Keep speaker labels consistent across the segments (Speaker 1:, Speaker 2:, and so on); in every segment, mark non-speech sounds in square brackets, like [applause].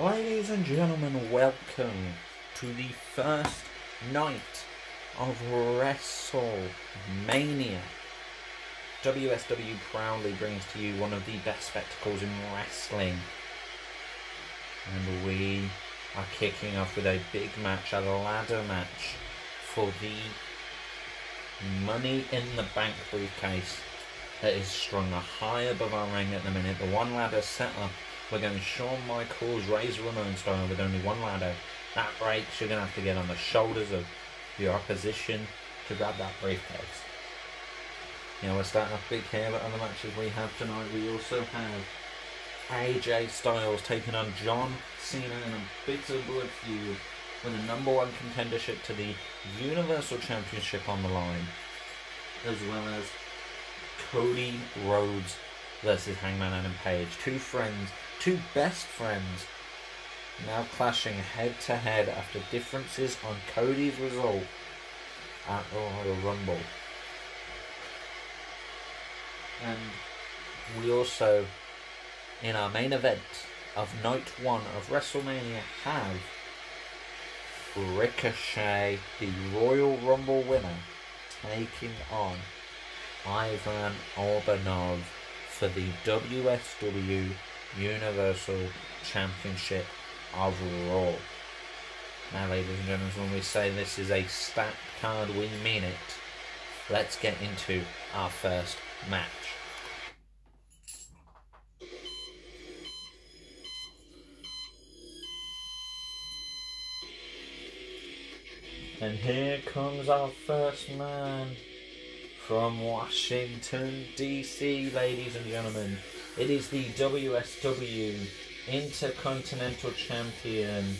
Speaker 1: Ladies and gentlemen, welcome to the first night of WrestleMania. WSW proudly brings to you one of the best spectacles in wrestling. And we are kicking off with a big match, a ladder match for the Money in the Bank briefcase that is strung high above our ring at the minute. The one ladder set up. We're going Shawn Michaels Razor Ramon style with only one ladder. That breaks. You're going to have to get on the shoulders of your opposition to grab that briefcase. You know, we're starting off big here, but on the matches we have tonight, we also have AJ Styles taking on John Cena in a bitter blood feud with a number one contendership to the Universal Championship on the line, as well as Cody Rhodes versus Hangman Adam Page. Two friends, two best friends, now clashing head to head after differences on Cody's result at the Royal Rumble. And we also, in our main event of night one of WrestleMania, have Ricochet, the Royal Rumble winner, taking on Ivan Orbanov for the WSW Universal Championship of Raw. Now, ladies and gentlemen, when we say this is a stacked card, we mean it. Let's get into our first match. And here comes our first man from Washington, D.C., ladies and gentlemen. It is the WSW Intercontinental Champion.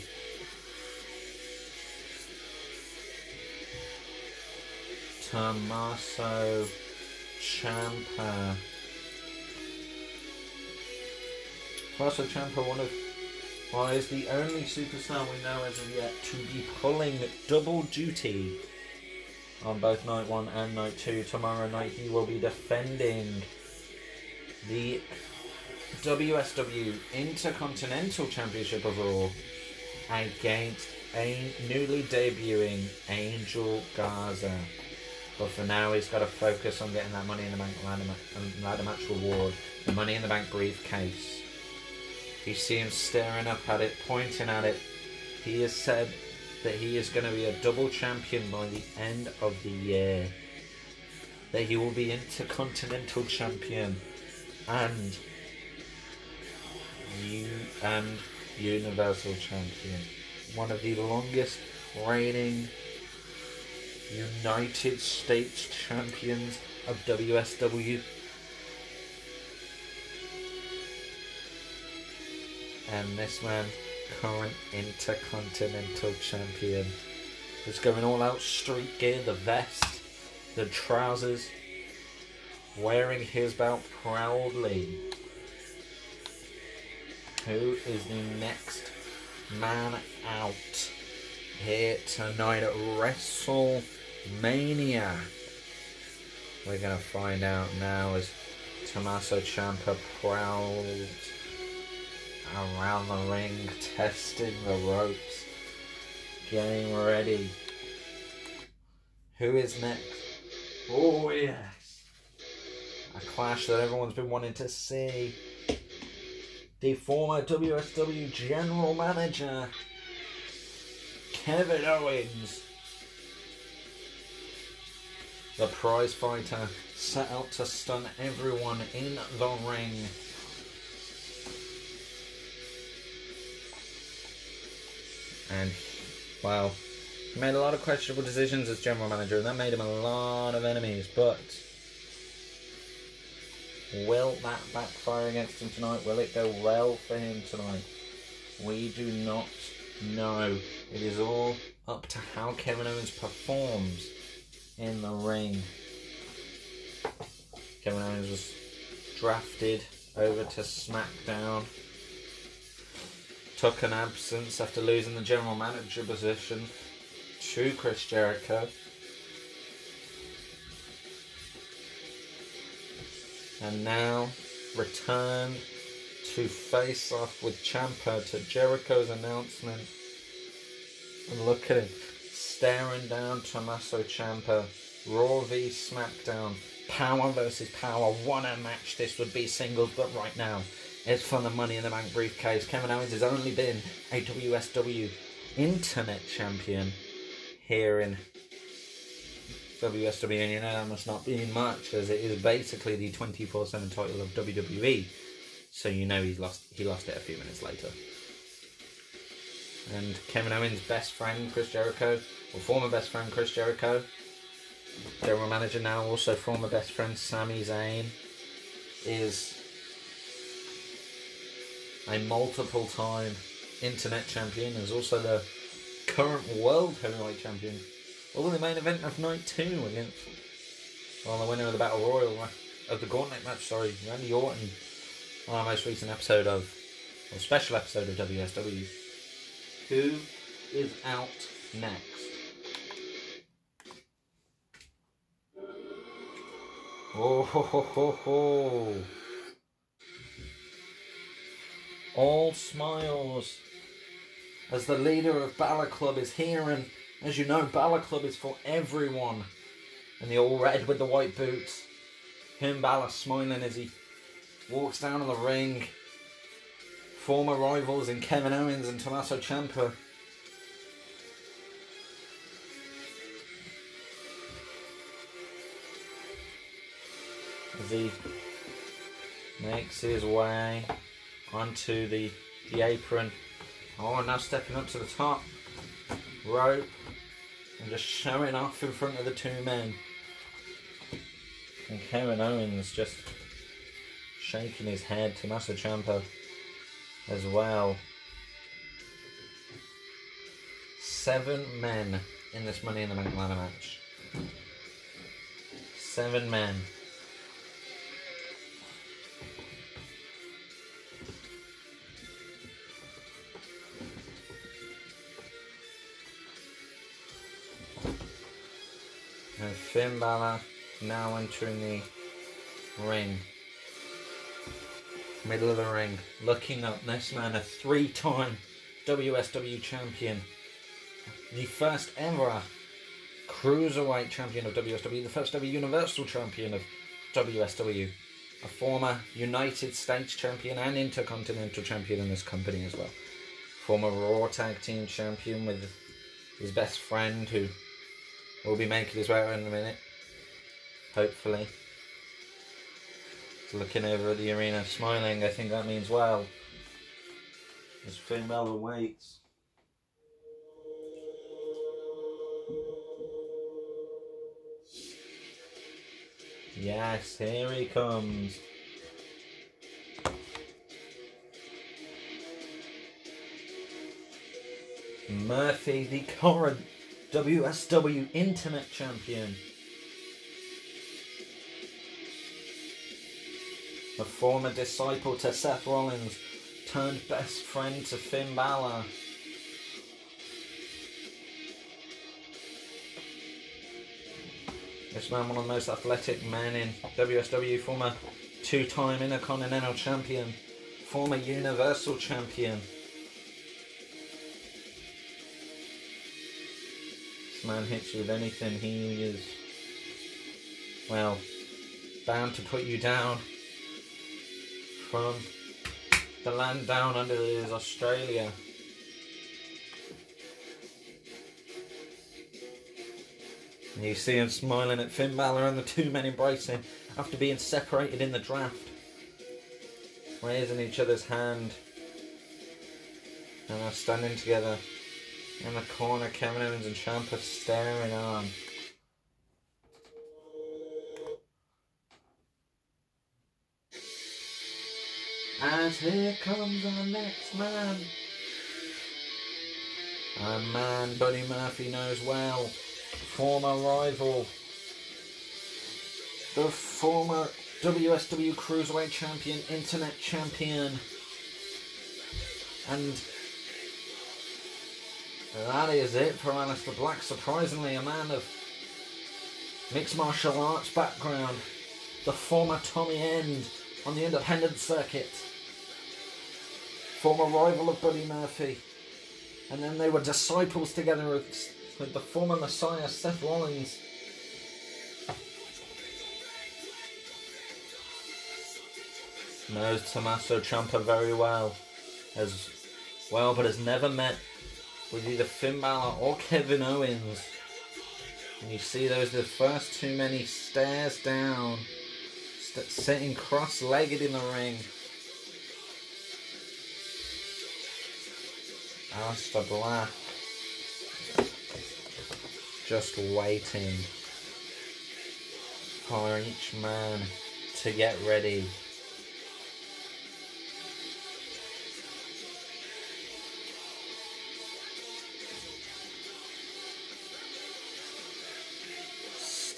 Speaker 1: Tommaso Ciampa. Tommaso Ciampa, one of well, is the only superstar we know as of yet to be pulling double duty on both night one and night two. Tomorrow night he will be defending the WSW Intercontinental Championship of Raw against a newly debuting Angel Garza. But for now, he's got to focus on getting that Money in the Bank ladder, ma- um, ladder match reward, the Money in the Bank briefcase. You see him staring up at it, pointing at it. He has said that he is going to be a double champion by the end of the year. That he will be intercontinental champion and you and universal champion. One of the longest reigning United States champions of WSW. And this man, current intercontinental champion, is going all out street gear, the vest, the trousers, wearing his belt proudly. Who is the next man out here tonight at WrestleMania? We're gonna find out now as Tommaso Ciampa prowls around the ring, testing the ropes, getting ready. Who is next? Oh yes, a clash that everyone's been wanting to see. The former WSW General Manager Kevin Owens, the prize fighter, set out to stun everyone in the ring. And, well, he made a lot of questionable decisions as general manager, and that made him a lot of enemies. But will that backfire against him tonight? Will it go well for him tonight? We do not know. It is all up to how Kevin Owens performs in the ring. Kevin Owens was drafted over to SmackDown. Took an absence after losing the general manager position to Chris Jericho. And now returned to face off with Ciampa to Jericho's announcement. And look at him staring down Tommaso Ciampa. Raw v SmackDown. Power versus power. What a match this would be singles, but right now it's for the Money in the Bank briefcase. Kevin Owens has only been a WSW Internet Champion here in WSW, and you know that must not be much, as it is basically the 24/7 title of WWE. So you know he's lost. He lost it a few minutes later. And Kevin Owens' best friend Chris Jericho, or former best friend Chris Jericho, general manager now, also former best friend Sami Zayn, is a multiple time internet champion, is also the current world heavyweight champion. In the main event of night two against well the winner of the Battle Royal uh, of the Gauntlet match, sorry, Randy Orton on our most recent episode of or special episode of WSW. Who is out next? Oh ho ho ho ho! All smiles as the leader of Balor Club is here, and as you know, Balor Club is for everyone. And the all red with the white boots. Finn Balor smiling as he walks down on the ring. Former rivals in Kevin Owens and Tommaso Ciampa. As he makes his way onto the, the apron. Oh, now stepping up to the top rope and just showing off in front of the two men. And Kevin Owens just shaking his head. Tommaso Ciampa as well. Seven men in this Money in the Bank ladder match. Seven men. Finn Balor now entering the ring. Middle of the ring. Looking up. This man, a three time WSW champion. The first ever cruiserweight champion of WSW. The first ever Universal champion of WSW. A former United States champion and Intercontinental champion in this company as well. Former Raw Tag Team champion with his best friend who will be making his way out in a minute. Hopefully. Looking over at the arena, smiling, I think that means well. As Finn Balor waits. Yes, here he comes. Murphy, the current WSW Internet Champion. A former disciple to Seth Rollins, turned best friend to Finn Balor. This man, one of the most athletic men in WSW, former two time Intercontinental Champion, former Universal Champion. Man hits you with anything, he is, well, bound to put you down from the land down under is Australia. And you see him smiling at Finn Balor and the two men embracing after being separated in the draft. Raising each other's hand. And they're standing together in the corner. Kevin Owens and Ciampa staring on. And here comes our next man. A man Buddy Murphy knows well. Former rival. The former WSW Cruiserweight Champion, Internet Champion. And that is it for Aleister Black. Surprisingly, a man of mixed martial arts background. The former Tommy End on the independent circuit. former rival of Buddy Murphy. And then they were disciples together with, with the former Messiah Seth Rollins. Knows Tommaso Ciampa very well, as well, but has never met with either Finn Balor or Kevin Owens. And you see those the first too many stairs down, st- sitting cross-legged in the ring. Aleister Black just waiting for each man to get ready.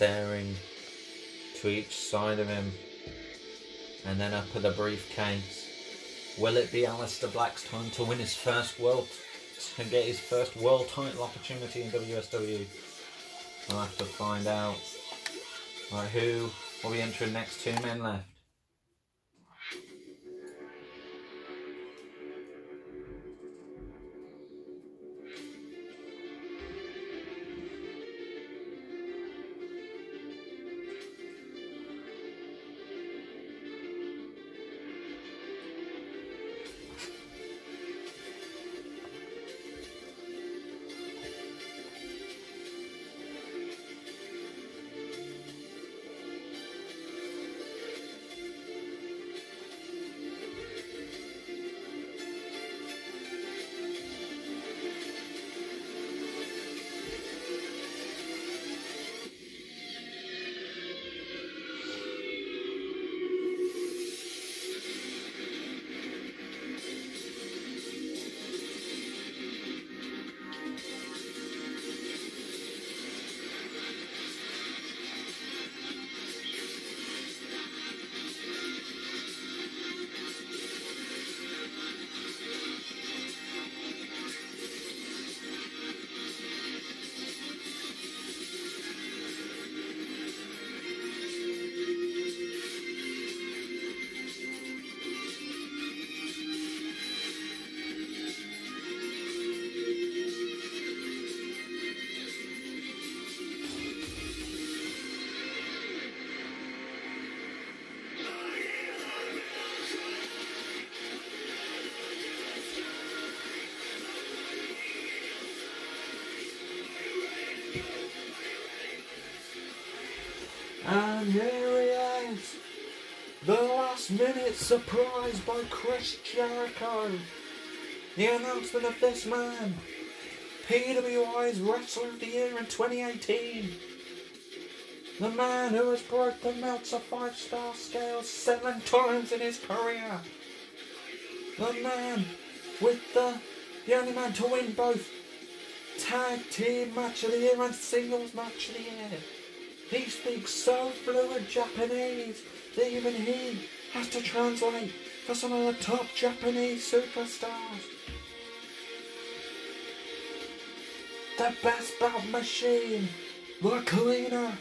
Speaker 1: Staring to each side of him and then up at the briefcase. Will it be Aleister Black's time to win his first world and get his first world title opportunity in WSW? We'll have to find out. Right, who will be entering next? Two men left. Surprise by Chris Jericho. The announcement of this man. PWI's Wrestler of the Year in 2018. The man who has broke the Meltzer five star scale seven times in his career. The man with the, the only man to win both tag team match of the year and singles match of the year. He speaks so fluent Japanese that even he has to translate for some of the top Japanese superstars. The best bout machine, the cleaner,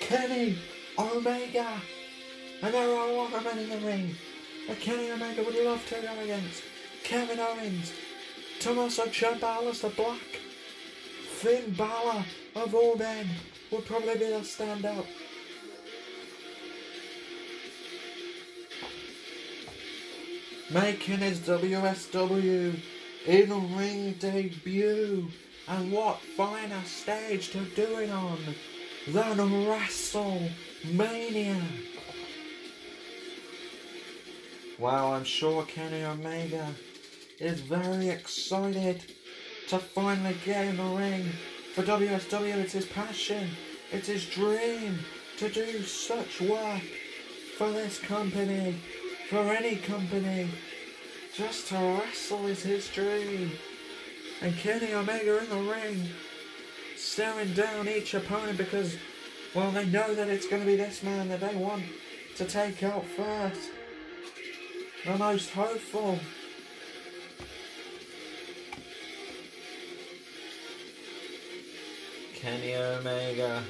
Speaker 1: Kenny Omega. And there are a lot of men in the ring that Kenny Omega would love to go against. Kevin Owens, Tommaso Ciampa, Aleister Black, Finn Balor of all men would probably be the standout. Making his WSW in ring debut. And what finer stage to do it on than WrestleMania? Well, I'm sure Kenny Omega is very excited to finally get in the ring for WSW. It's his passion, it's his dream to do such work for this company, for any company. Just to wrestle is his dream. And Kenny Omega in the ring, staring down each opponent because, well, they know that it's going to be this man that they want to take out first. The most hopeful. Kenny Omega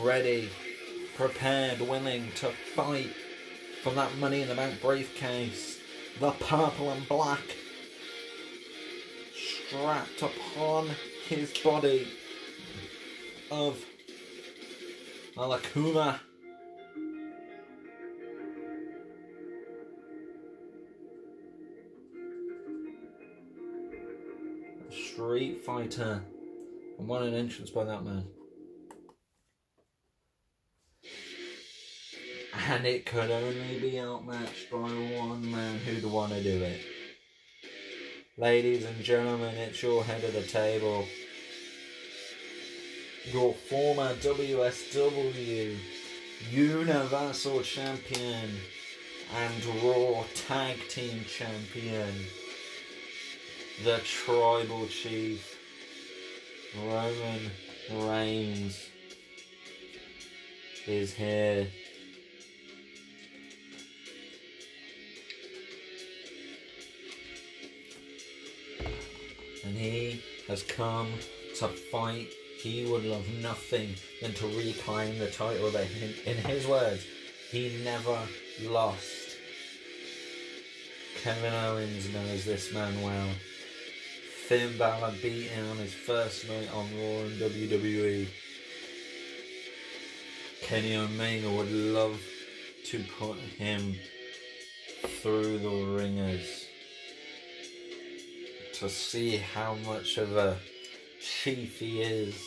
Speaker 1: ready, prepared, willing to fight for that money in the bank briefcase. the purple and black strapped upon his body of Alakuma. Street Fighter. And what an entrance by that man. And it could only be outmatched by one man who'd want to do it. Ladies and gentlemen, it's your head of the table. Your former WSW Universal Champion and Raw Tag Team Champion, the Tribal Chief, Roman Reigns, is here. And he has come to fight. He would love nothing than to reclaim the title that, in, his words, he never lost. Kevin Owens knows this man well. Finn Balor beat him on his first night on Raw in WWE. Kenny Omega would love to put him through the ringers to see how much of a chief he is.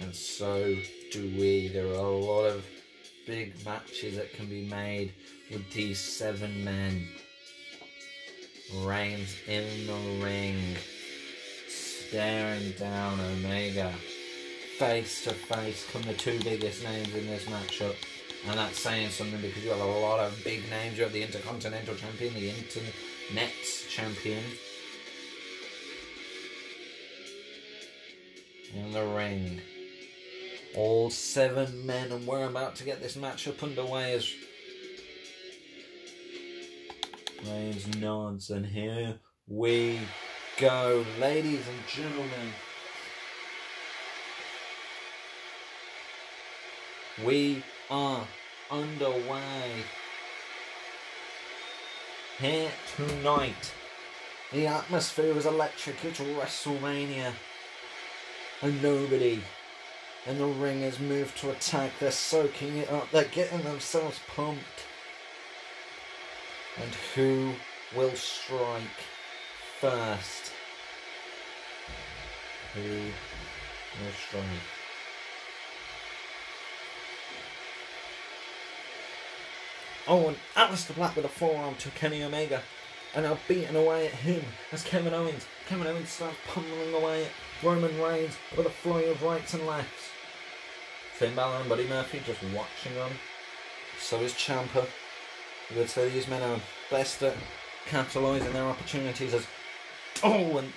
Speaker 1: And so do we. There are a lot of big matches that can be made with these seven men. Reigns in the ring, staring down Omega. Face to face come the two biggest names in this matchup. And that's saying something because you have a lot of big names. You have the Intercontinental Champion, the Internet Champion. In the ring. All seven men, and we're about to get this matchup underway as Reigns nods, and here we go, ladies and gentlemen. We are underway here tonight. The atmosphere is electric. It's WrestleMania. And nobody in the ring has moved to attack. They're soaking it up. They're getting themselves pumped. And who will strike first? Who will strike? Oh, and Aleister Black with a forearm to Kenny Omega. And now beating away at him as Kevin Owens. Kevin Owens starts pummeling away at Roman Reigns with a flurry of rights and lefts. Finn Balor and Buddy Murphy just watching on. So is Ciampa. Would say these men are best at capitalising their opportunities as. Oh, and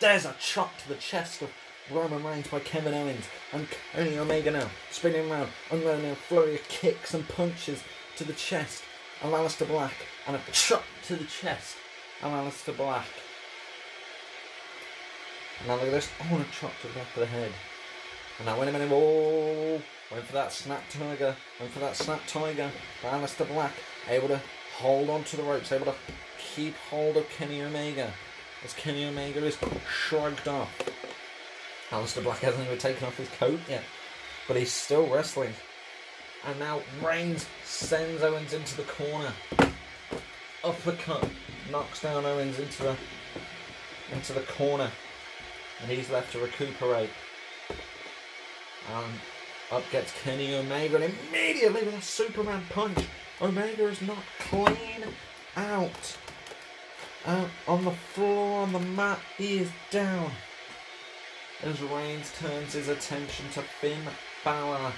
Speaker 1: there's a chop to the chest of Roman Reigns by Kevin Owens. And Kenny Omega now spinning around, unloading a flurry of kicks and punches to the chest of Aleister Black and a chop to the chest of Aleister Black. And now look at this. Oh, and a chop to the back of the head. And now wait a minute. Oh, went for that snap tiger. Went for that snap tiger. But Aleister Black able to hold on to the ropes, able to keep hold of Kenny Omega. As Kenny Omega is shrugged off. Aleister Black hasn't even taken off his coat yet. But he's still wrestling. And now Reigns sends Owens into the corner. Uppercut knocks down Owens into the into the corner. And he's left to recuperate. Up gets Kenny Omega and immediately with a Superman punch, Omega is knocked clean out. Out on the floor on the mat, he is down. As Reigns turns his attention to Finn Balor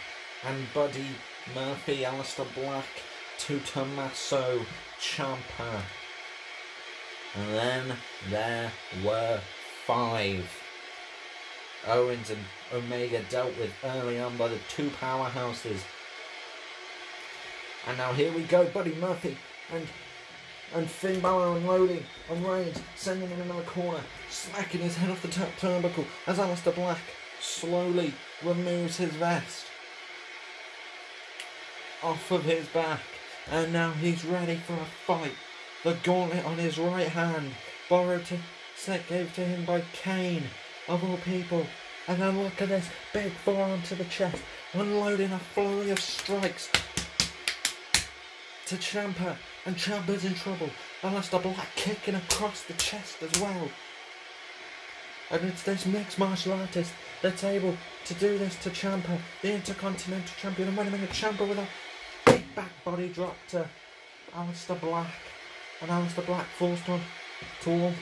Speaker 1: and Buddy Murphy, Aleister Black, to Tommaso Ciampa. And then there were five. Owens and Omega dealt with early on by the two powerhouses. And now here we go, Buddy Murphy and and Finn Balor unloading on Reigns, sending him into the corner, smacking his head off the top turnbuckle as Aleister Black slowly removes his vest off of his back And now he's ready for a fight. The gauntlet on his right hand, borrowed to set gave to him by Kane, of all people. And then look at this, big forearm to the chest, unloading a flurry of strikes to Ciampa, and Ciampa's in trouble. Aleister Black kicking across the chest as well. And it's this mixed martial artist that's able to do this to Ciampa, the Intercontinental Champion. And wait a minute, Ciampa with a back body drop to Aleister Black. And Aleister Black forced on tall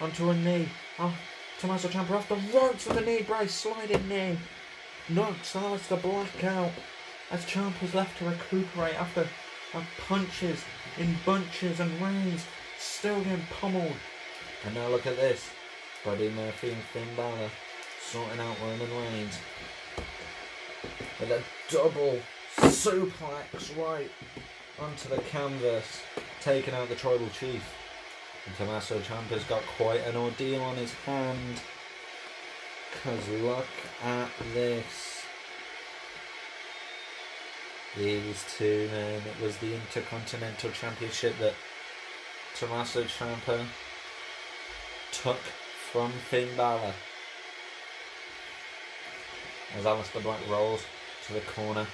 Speaker 1: onto a knee. Oh, Tommaso Ciampa off the ropes with a knee brace, sliding knee. Knocks Aleister Black out as Ciampa's left to recuperate after punches in bunches and Reigns still getting pummeled. And now look at this. Buddy Murphy and Finn Balor sorting out Roman Reigns. With a double suplex right onto the canvas, taking out the tribal chief. And Tommaso Ciampa's got quite an ordeal on his hand. Cause look at this. These two men. It was the Intercontinental Championship that Tommaso Ciampa took from Finn Balor. As Aleister Black rolls to the corner.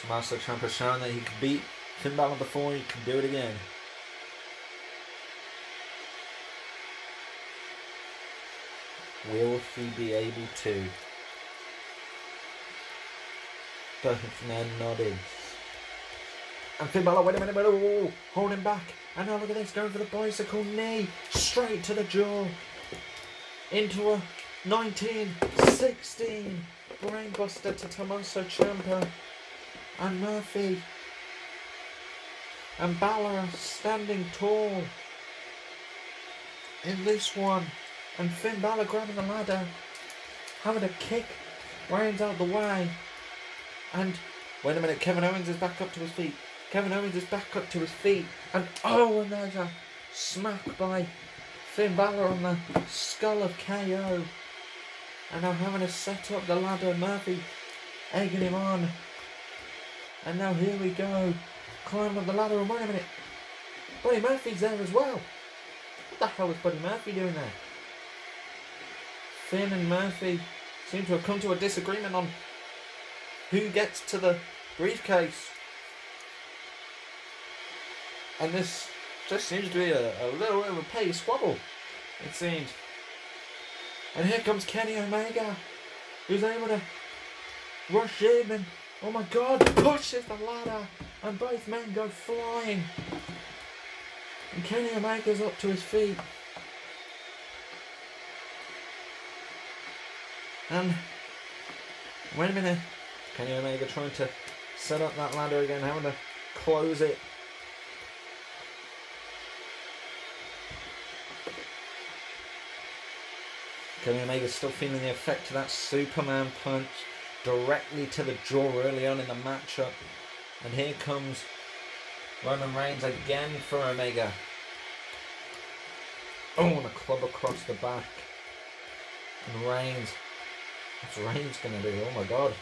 Speaker 1: Tommaso Ciampa shown that he could beat Finn Balor before, he can do it again. Will he be able to? Both men nodding. And Finn Balor, wait a minute, wait a minute, holding back. And now look at this, going for the bicycle knee, straight to the jaw. Into a 1916 brainbuster to Tommaso Ciampa and Murphy. And Balor standing tall in this one. And Finn Balor grabbing the ladder, having a kick Reigns out the way. And wait a minute, Kevin Owens is back up to his feet. Kevin Owens is back up to his feet. And oh, and there's a smack by Finn Balor on the skull of KO. And now having to set up the ladder. Murphy egging him on. And now here we go. Climbing up the ladder. And wait a minute. Buddy Murphy's there as well. What the hell is Buddy Murphy doing there? Finn and Murphy seem to have come to a disagreement on who gets to the briefcase. And this just seems to be a, a little bit of a pay squabble, it seems. And here comes Kenny Omega, who's able to rush in and, oh my god, pushes the ladder, and both men go flying. And Kenny Omega's up to his feet. And wait a minute, Kenny Omega trying to set up that ladder again, having to close it. Kenny Omega still feeling the effect of that Superman punch directly to the jaw early on in the matchup. And here comes Roman Reigns again for Omega. Oh, and a club across the back. And Reigns. What's Reigns going to do? Oh my god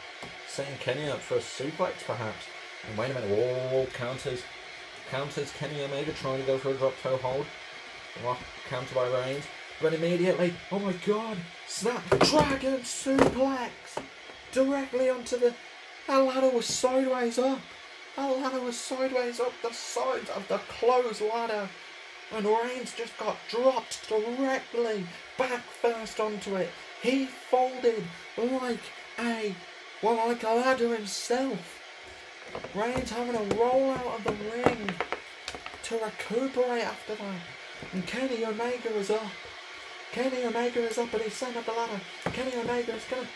Speaker 1: setting Kenny up for a suplex perhaps. And wait a minute, whoa, counters. Counters Kenny Omega trying to go for a drop toe hold. Well, counter by Reigns. But immediately, oh my god, snap dragon suplex directly onto the. That ladder was sideways up. That ladder was sideways up the sides of the closed ladder. And Reigns just got dropped directly back first onto it. He folded like a well, like a ladder himself. Reigns having a roll out of the ring to recuperate after that. And Kenny Omega is up. Kenny Omega is up and he's setting up the ladder. Kenny Omega is gonna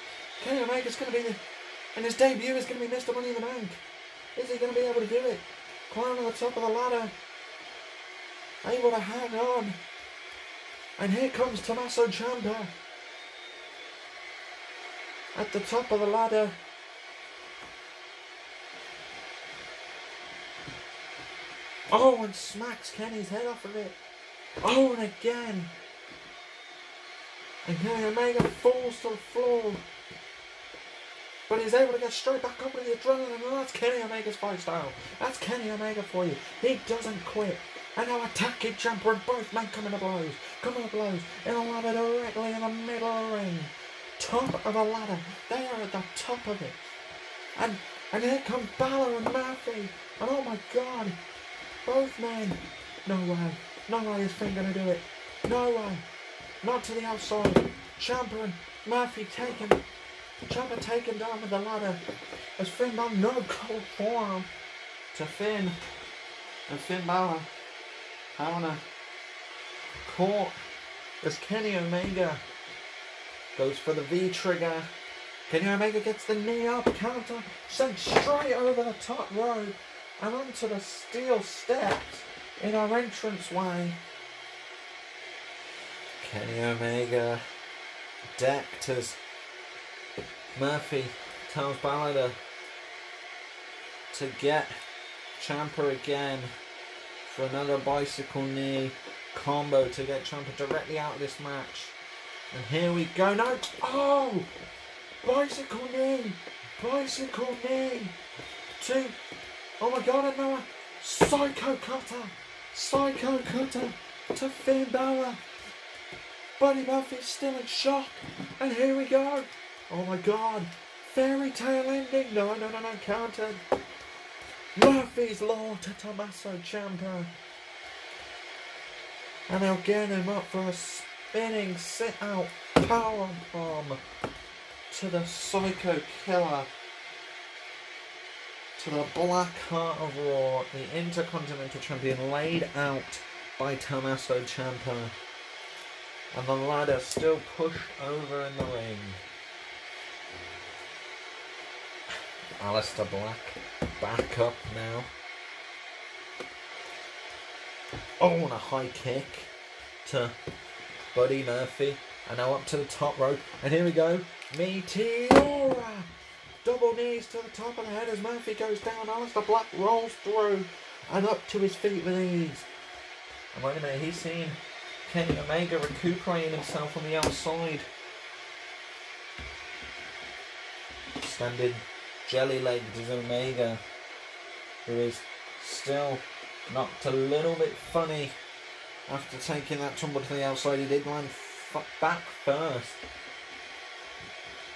Speaker 1: Kenny Omega's gonna be the and his debut is gonna be Mr. Money in the Bank. Is he gonna be able to do it? Climb to the top of the ladder. Able to hang on. And here comes Tommaso Ciampa at the top of the ladder. Oh, and smacks Kenny's head off of it. Oh, and again. And Kenny Omega falls to the floor. But he's able to get straight back up with the adrenaline, and that's Kenny Omega's fight style. That's Kenny Omega for you. He doesn't quit. And now attacking Ciampa and both men coming to blows. Coming to blows. In a ladder directly in the middle of the ring. Top of a ladder. They are at the top of it. And and here come Balor and Murphy. And oh my god. Both men. No way. No way is Finn gonna do it. No way. Not to the outside. Ciampa and Murphy taken. Ciampa taken down with the ladder. As Finn Balor no cold form to Finn. And Finn Balor having a caught as Kenny Omega goes for the V trigger. Kenny Omega gets the knee up counter, sent straight over the top rope and onto the steel steps in our entrance way. Kenny Omega decked as Murphy tells Balor uh, to get Ciampa again for another bicycle knee combo to get Ciampa directly out of this match. And here we go. No. Oh! Bicycle knee. Bicycle knee. Two. Oh my god, another psycho cutter. Psycho cutter to Finn Balor. Buddy Murphy's still in shock. And here we go. Oh my god. Fairy tale ending. No, no, no, no. Counted. Murphy's Law to Tommaso Ciampa. And they'll get him up for a spinning sit out power bomb to the Psycho Killer. To the Black Heart of Raw, the Intercontinental Champion laid out by Tommaso Ciampa. And the ladder still pushed over in the ring. Aleister Black back up now. Oh, and a high kick to Buddy Murphy. And now up to the top rope. And here we go. Meteora! Double knees to the top of the head as Murphy goes down. Aleister Black rolls through and up to his feet with ease. And wait a minute, he's seen Kenny Omega recuperating himself on the outside. Standing jelly is Omega, who is still knocked a little bit funny after taking that tumble to the outside. He did land f- back first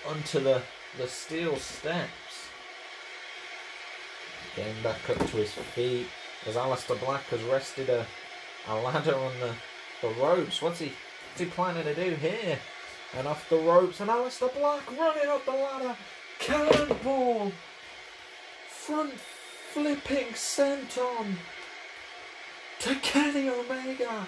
Speaker 1: onto the, the steel steps. Getting back up to his feet as Aleister Black has rested a, a ladder on the, the ropes. What's he, what's he planning to do here? And off the ropes, and Aleister Black running up the ladder. Cannonball! Front flipping senton to Kenny Omega.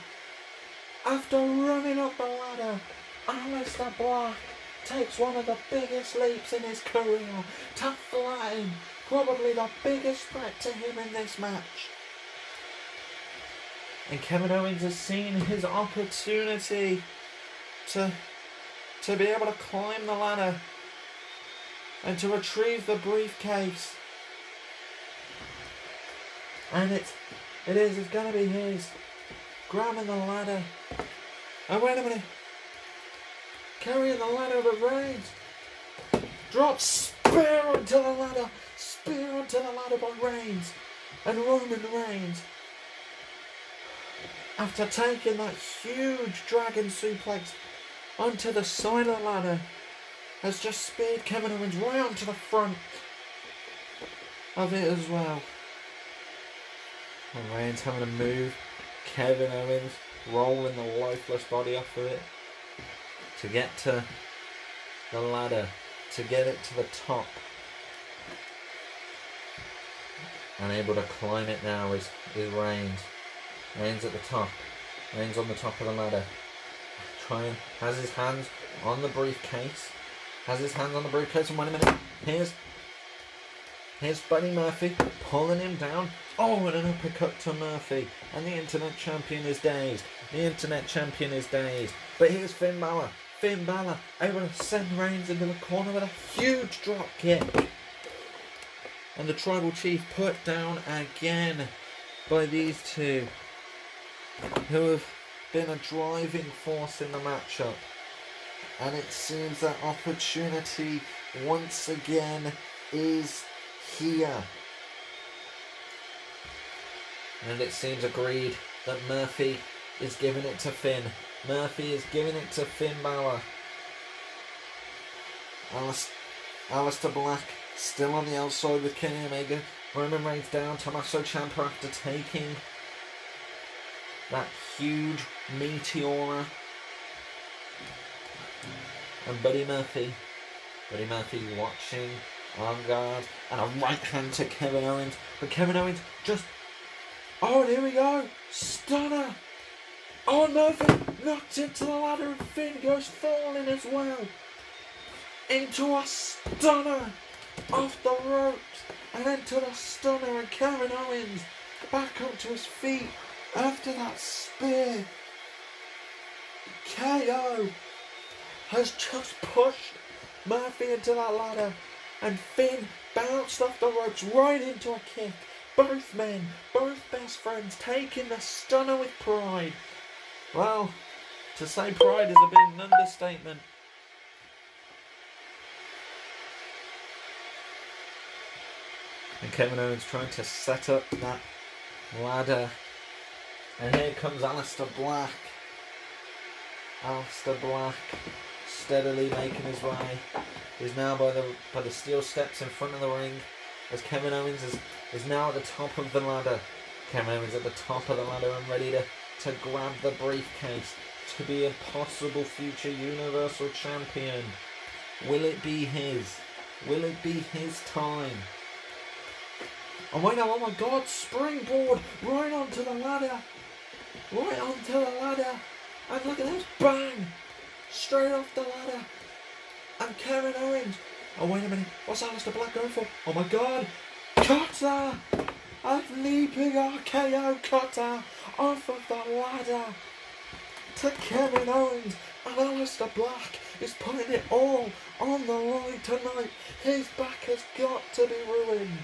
Speaker 1: After running up the ladder, Aleister Black takes one of the biggest leaps in his career to flatten probably the biggest threat to him in this match. And Kevin Owens has seen his opportunity to to be able to climb the ladder and to retrieve the briefcase. And it's it is, it's gonna be his. Grabbing the ladder. Oh wait a minute. Carrying the ladder but Reigns. Drops spear onto the ladder. Spear onto the ladder by Reigns. And Roman Reigns. After taking that huge dragon suplex onto the side of the ladder, has just speared Kevin Owens right onto the front of it as well. And Reigns having to move Kevin Owens, rolling the lifeless body off of it to get to the ladder, to get it to the top. Unable to climb it now is, is Reigns. Reigns at the top. Reigns on the top of the ladder. Trying, has his hands on the briefcase. Has his hands on the briefcase, wait a minute. Here's Here's Buddy Murphy pulling him down. Oh, and an uppercut to Murphy. And the Internet Champion is dazed. The Internet Champion is dazed. But here's Finn Balor. Finn Balor able to send Reigns into the corner with a huge drop kick. And the Tribal Chief put down again by these two, who have been a driving force in the matchup. And it seems that opportunity once again is here. And it seems agreed that Murphy is giving it to Finn. Murphy is giving it to Finn Balor. Alice, Aleister Black still on the outside with Kenny Omega. Roman Reigns down. Tommaso Ciampa after taking that huge meteora. And Buddy Murphy. Buddy Murphy watching on guard. And a right hand to Kevin Owens. But Kevin Owens just. Oh, and here we go. Stunner. Oh, Murphy knocked into the ladder and Finn goes falling as well. Into a stunner off the ropes and into the stunner and Kevin Owens back up to his feet after that spear. KO has just pushed Murphy into that ladder and Finn bounced off the ropes right into a kick. Both men, both best friends, taking the stunner with pride. Well, to say pride is a bit of an understatement. And Kevin Owens trying to set up that ladder. And here comes Aleister Black. Aleister Black steadily making his way. He's now by the by the steel steps in front of the ring. As Kevin Owens is, is now at the top of the ladder. Kevin Owens at the top of the ladder and ready to, to grab the briefcase to be a possible future Universal Champion. Will it be his? Will it be his time? Oh wait now, oh my god, springboard right onto the ladder. Right onto the ladder. And look at this, bang! Straight off the ladder. And Kevin Owens. Oh wait a minute, what's Aleister Black going for? Oh my god! Cutter! A leaping RKO cutter off of the ladder to Kevin Owens and Aleister Black is putting it all on the line tonight. His back has got to be ruined.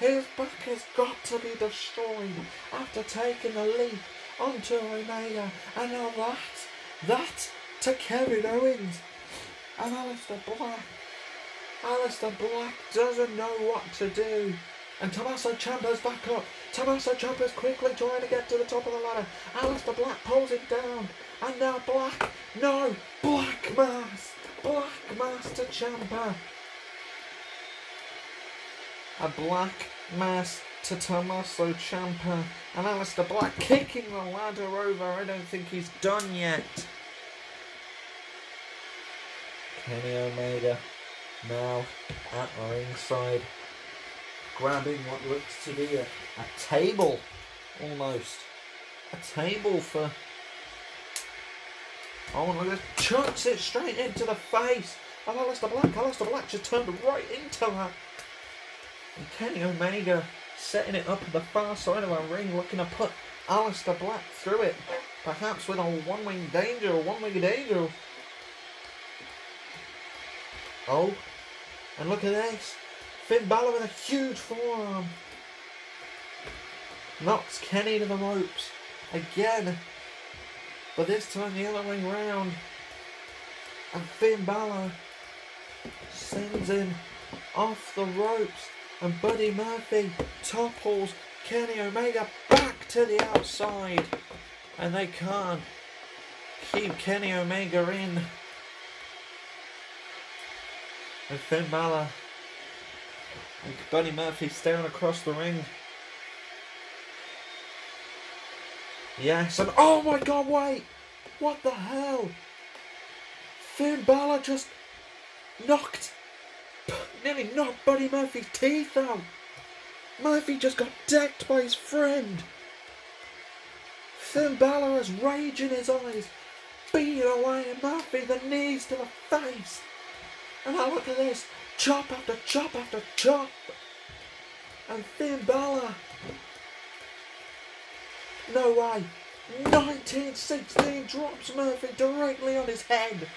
Speaker 1: His back has got to be destroyed after taking the leap onto Omega. And now that, that to Kevin Owens and Aleister Black. Aleister Black doesn't know what to do. And Tommaso Ciampa's back up. Tommaso Ciampa's quickly trying to get to the top of the ladder. Aleister Black pulls him down. And now Black. No! Black Mass! Black Mass to Ciampa. A Black Mass to Tommaso Ciampa. And Aleister Black kicking the ladder over. I don't think he's done yet. Kenny Omega now at the ringside grabbing what looks to be a, a table almost. A table for Oh look at chucks it straight into the face of Aleister Black. Aleister Black just turned right into that. And Kenny Omega setting it up at the far side of our ring, looking to put Aleister Black through it. Perhaps with a one winged angel or one winged angel. Oh, and look at this. Finn Balor with a huge forearm. Knocks Kenny to the ropes. Again. But this time the other way round. And Finn Balor sends him off the ropes. And Buddy Murphy topples Kenny Omega back to the outside. And they can't keep Kenny Omega in. And Finn Balor and Buddy Murphy staring across the ring. Yes, and oh my god, wait! What the hell? Finn Balor just knocked, nearly knocked Buddy Murphy's teeth out. Murphy just got decked by his friend. Finn Balor has rage in his eyes, beating away Murphy, the knees to the face. And now look at this. Chop after chop after chop. And Finn Balor. No way. 1916 drops Murphy directly on his head.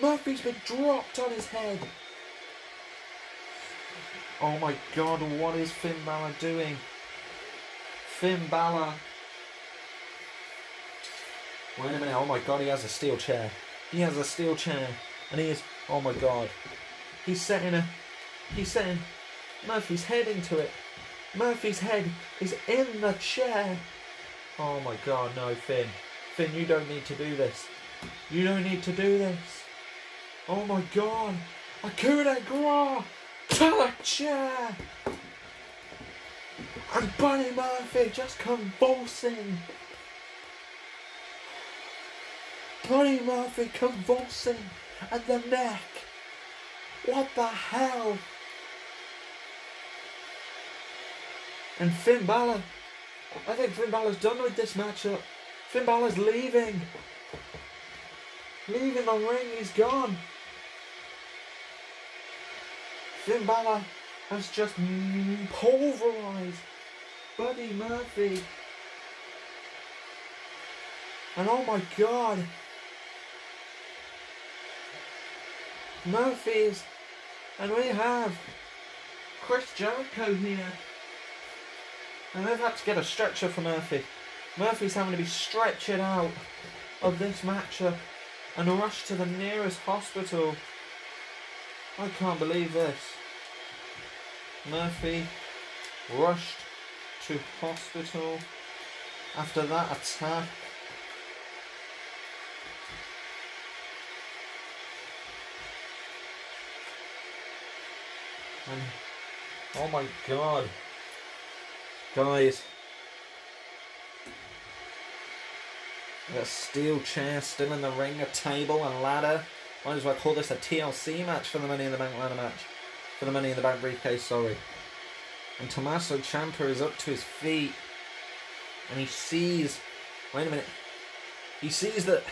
Speaker 1: Murphy's been dropped on his head. Oh my god, what is Finn Balor doing? Finn Balor. Wait a minute, oh my god, he has a steel chair. He has a steel chair. And he is, oh my god, He's setting a. He's setting Murphy's head into it. Murphy's head is in the chair. Oh my god, no, Finn. Finn, you don't need to do this. You don't need to do this. Oh my god. A coup de grace to the chair. And Buddy Murphy just convulsing. Buddy Murphy convulsing at the neck. What the hell? And Finn Balor. I think Finn Balor's done with this matchup. Finn Balor's leaving. Leaving the ring, he's gone. Finn Balor has just pulverized Buddy Murphy. And oh my god. Murphy's. And we have Chris Jericho here. And they've had to get a stretcher for Murphy. Murphy's having to be stretched out of this matchup and rushed to the nearest hospital. I can't believe this. Murphy rushed to hospital after that attack. And oh my god. Guys. A steel chair still in the ring, a table and ladder. Might as well call this a TLC match for the Money in the Bank ladder match. For the Money in the Bank briefcase, sorry. And Tommaso Ciampa is up to his feet. And he sees. Wait a minute. He sees that.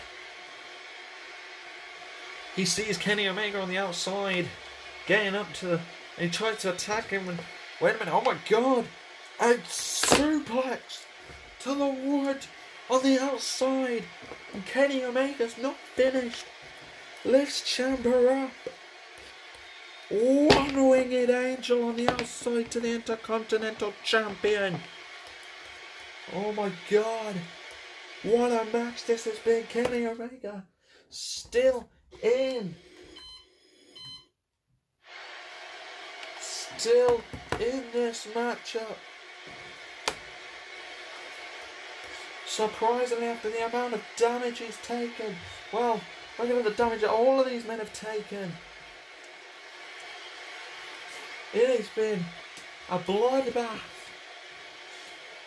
Speaker 1: He sees Kenny Omega on the outside getting up to. And he tries to attack him. And wait a minute. Oh my god! A suplex to the wood on the outside. And Kenny Omega's not finished. Lifts Ciampa up. One winged angel on the outside to the Intercontinental Champion. Oh my god. What a match this has been. Kenny Omega still in. Still in this matchup. Surprisingly, after the amount of damage he's taken. Well, look at the damage that all of these men have taken. It has been a bloodbath.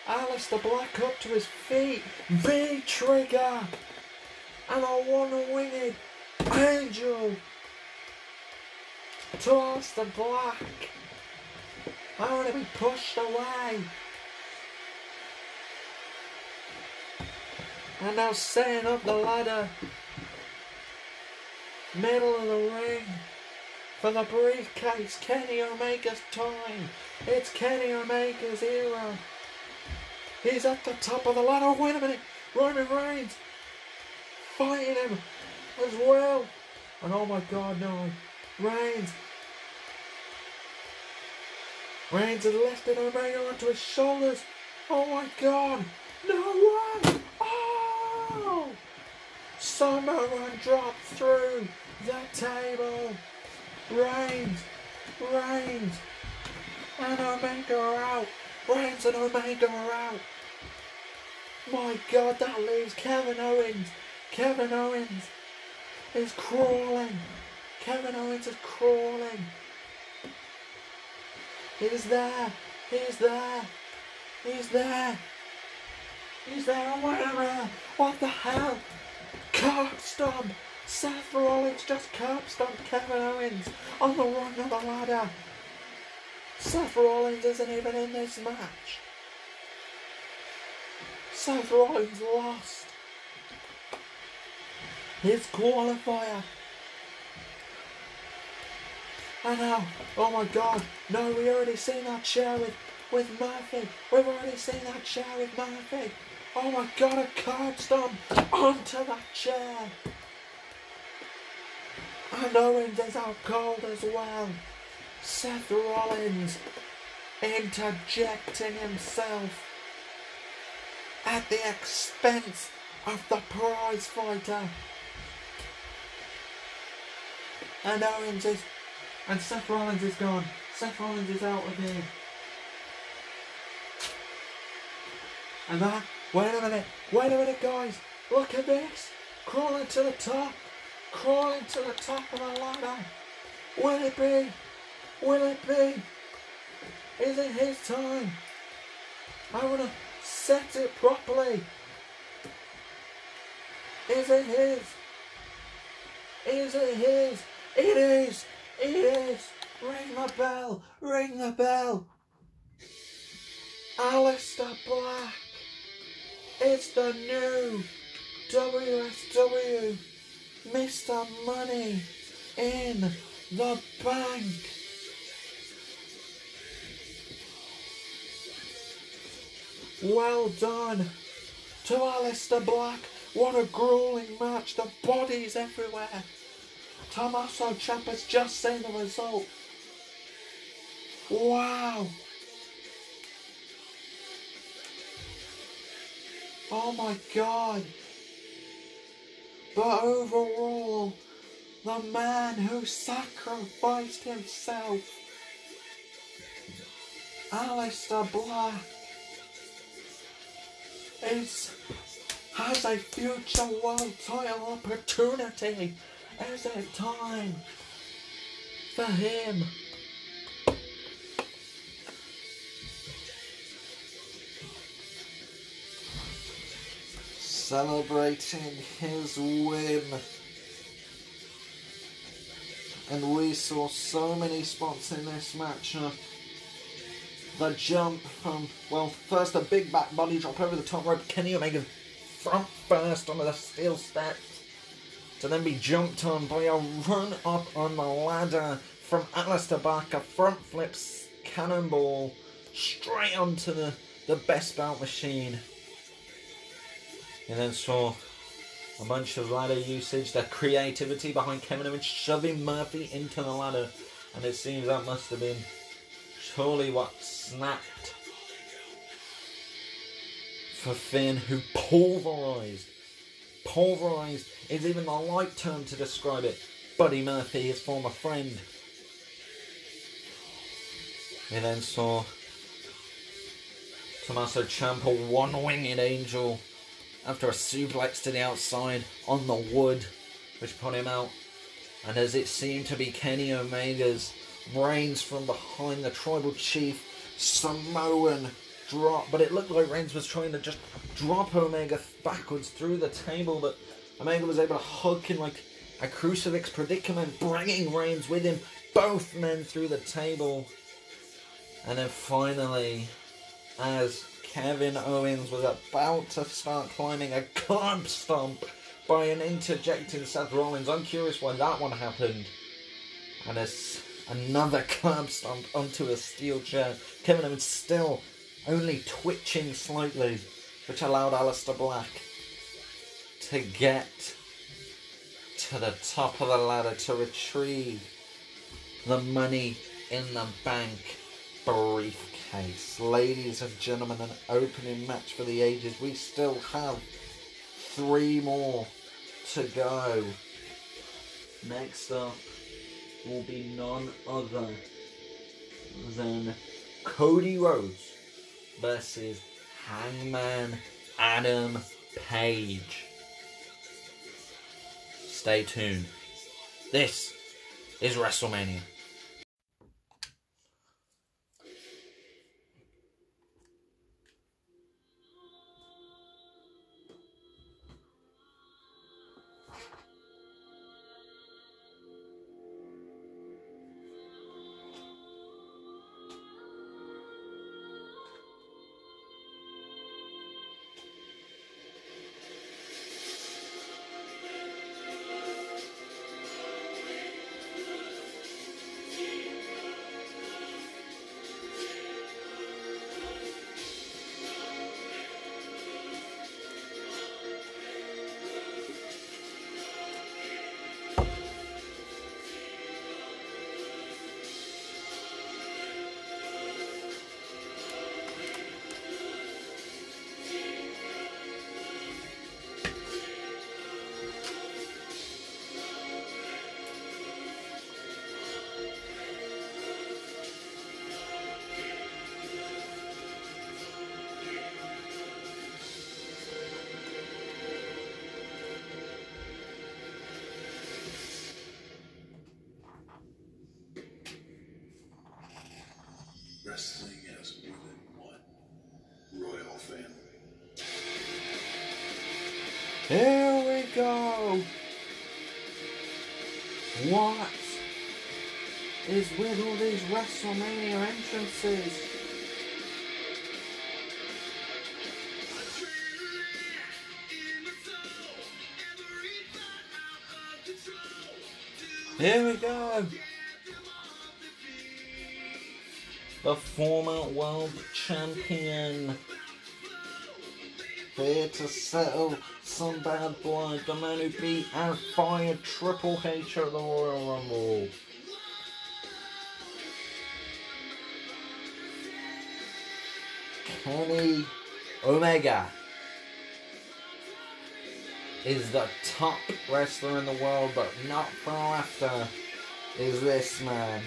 Speaker 1: Aleister Black up to his feet. V trigger. And a one winged angel. Toss the Black. I want to be pushed away. And now setting up the ladder. Middle of the ring for the briefcase. Kenny Omega's time. It's Kenny Omega's era. He's at the top of the ladder. Oh, wait a minute. Roman Reigns fighting him as well. And oh my god, no. Reigns. Reigns has lifted Omega onto his shoulders. Oh my god. No one. Oh. Samoan dropped through the table. Reigns, Reigns, and Omega are out. Reigns and Omega are out. My God, that leaves Kevin Owens. Kevin Owens is crawling. Kevin Owens is crawling. He's there. He's there. He's there. He's there. Wait a minute. What the hell? Curb stomp. Seth Rollins just curb stomped Kevin Owens on the run of the ladder. Seth Rollins isn't even in this match. Seth Rollins lost his qualifier. And now, oh my god, no, we already seen that chair with, with Murphy. We've already seen that chair with Murphy. Oh my god, a curb stomp onto that chair. And Owens is out cold as well. Seth Rollins interjecting himself at the expense of the prize fighter. And Owens is And Seth Rollins is gone. Seth Rollins is out of here. And that, wait a minute, wait a minute, guys. Look at this. Crawling to the top. Crawling to the top of the ladder. Will it be? Will it be? Is it his time? I want to set it properly. Is it his? Is it his? It is! Ring the bell! Ring the bell! Aleister Black! It's the new WSW Mr. Money in the Bank! Well done to Aleister Black. What a grueling match. The bodies everywhere. Tommaso Ciampa's just seen the result. Wow. Oh my god. But overall, the man who sacrificed himself, Aleister Black, is has a future world title opportunity. Is it time for him? Celebrating his win. And we saw so many spots in this match. Uh, the jump from, well, first a big back body drop over the top rope. Kenny Omega front first onto the steel steps to then be jumped on by a run up on the ladder from Aleister Black, a front flips cannonball straight onto the, the best bout machine. And then saw a bunch of ladder usage, the creativity behind Kevin Owens shoving Murphy into the ladder. And it seems that must have been surely what snapped for Finn, who pulverized, pulverized is even the right term to describe it. Buddy Murphy, his former friend. We then saw Tommaso Ciampa one-winged angel after a suplex to the outside on the wood, which put him out. And as it seemed to be Kenny Omega's Reigns from behind the tribal chief Samoan drop, but it looked like Reigns was trying to just drop Omega backwards through the table, but Omega was able to hook in like a crucifix predicament, bringing Reigns with him, both men through the table. And then finally, as Kevin Owens was about to start climbing a curb stomp by an interjecting Seth Rollins, I'm curious why that one happened. And as another [laughs] curb stomp onto a steel chair, Kevin Owens still only twitching slightly, which allowed Aleister Black to get to the top of the ladder to retrieve the money in the bank briefcase. Ladies and gentlemen, an opening match for the ages. We still have three more to go. Next up will be none other than Cody Rhodes versus Hangman Adam Page. Stay tuned. This is WrestleMania. Is with all these WrestleMania entrances? Here we go. The former world champion. Here to settle some bad blood. The man who beat and fired Triple H at the Royal Rumble. Kenny Omega is the top wrestler in the world, but not far after is this man.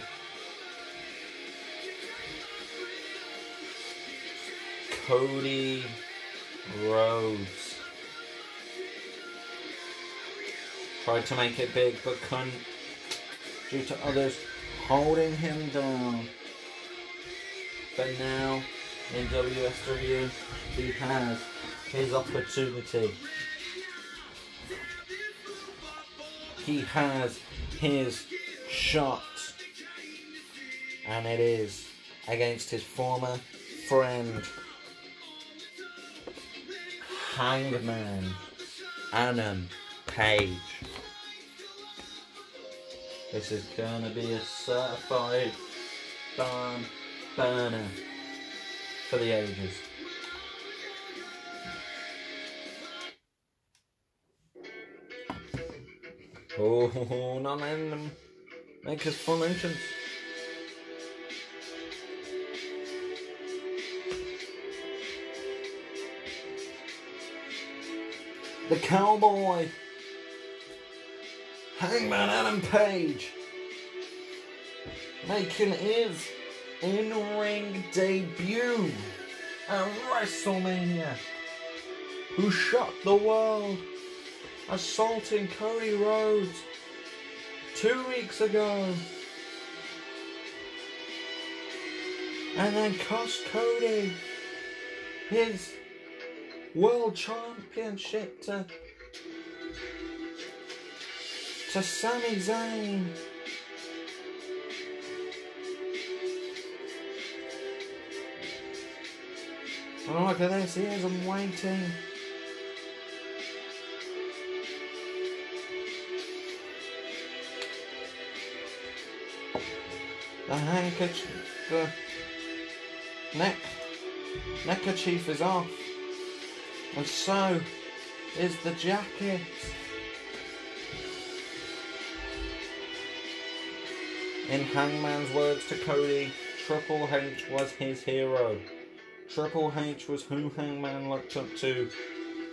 Speaker 1: Cody Rhodes. Tried to make it big, but couldn't due to others holding him down. But now in WSW, he has his opportunity. He has his shot, and it is against his former friend, Hangman Adam Page. This is gonna be a certified barn burner for the ages. Oh, not letting them make his full entrance. The cowboy. Hangman Adam Page. Making his in-ring debut at WrestleMania. Who shocked the world assaulting Cody Rhodes two weeks ago. And then cost Cody his world championship to, to Sami Zayn. Oh, look at this, he is, I'm waiting. The handkerchief, the neck, neckerchief is off. And so is the jacket. In Hangman's words to Cody, Triple H was his hero. Triple H was who Hangman looked up to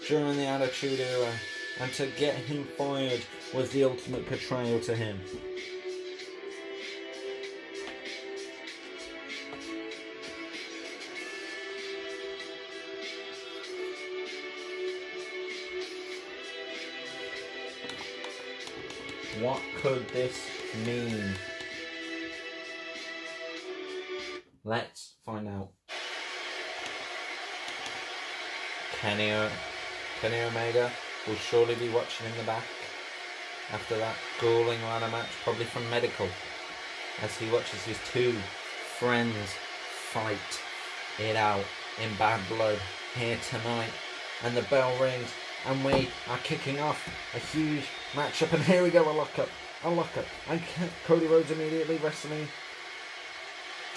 Speaker 1: during the Attitude Era, and to get him fired was the ultimate betrayal to him. What could this mean? Let's find out. Kenny, Kenny Omega will surely be watching in the back after that grueling ladder match, probably from medical, as he watches his two friends fight it out in bad blood here tonight. And the bell rings, and we are kicking off a huge matchup. And here we go, a lockup, a lockup. And Cody Rhodes immediately wrestling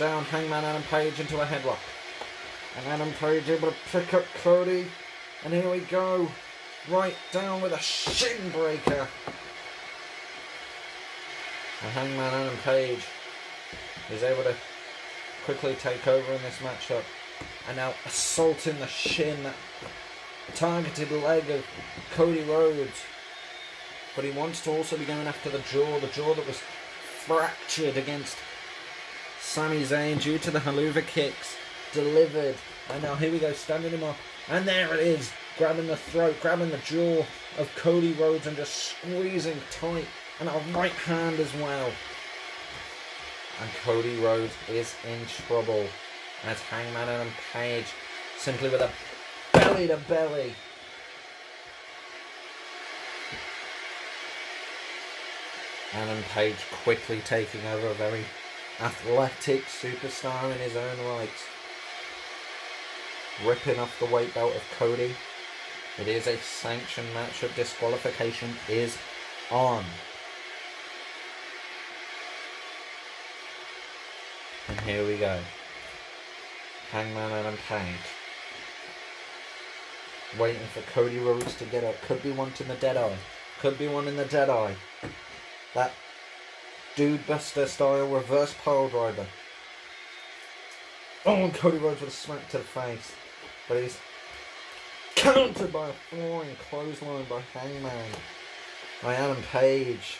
Speaker 1: down Hangman Adam Page into a headlock. And Adam Page able to pick up Cody. And here we go. Right down with a shin breaker. And Hangman Adam Page is able to quickly take over in this matchup. And now assaulting the shin, targeted leg of Cody Rhodes. But he wants to also be going after the jaw, the jaw that was fractured against Sami Zayn due to the Helluva kicks delivered. And now here we go, standing him up. And there it is, grabbing the throat, grabbing the jaw of Cody Rhodes and just squeezing tight. And a right hand as well. And Cody Rhodes is in trouble. As Hangman and Page simply with a belly to belly. Adam Page quickly taking over a very athletic superstar in his own right. Ripping off the weight belt of Cody. It is a sanctioned matchup. Disqualification is on. And here we go. Hangman Adam Page. Waiting for Cody Rhodes to get up. Could be one in the dead eye. Could be one in the dead eye. That dude buster style reverse pile driver. Oh, Cody Rhodes with a smack to the face. But he's countered by a flying clothesline by Hangman. By Adam Page.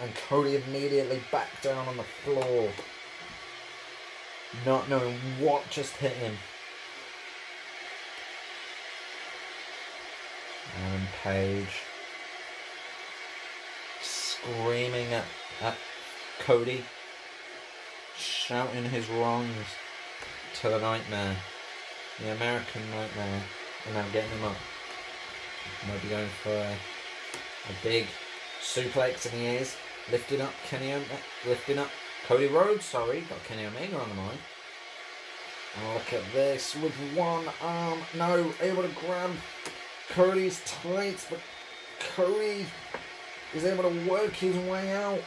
Speaker 1: And Cody immediately back down on the floor. Not knowing what just hit him. Adam Page screaming at, at Cody, shouting his wrongs to the Nightmare, the American Nightmare, and now getting him up. Might be going for a, a big suplex, and he is lifting up Kenny, o- lifting up Cody Rhodes. Sorry, got Kenny Omega on the mind. And look at this with one arm, no, able to grab Cody's tights, but Cody is able to work his way out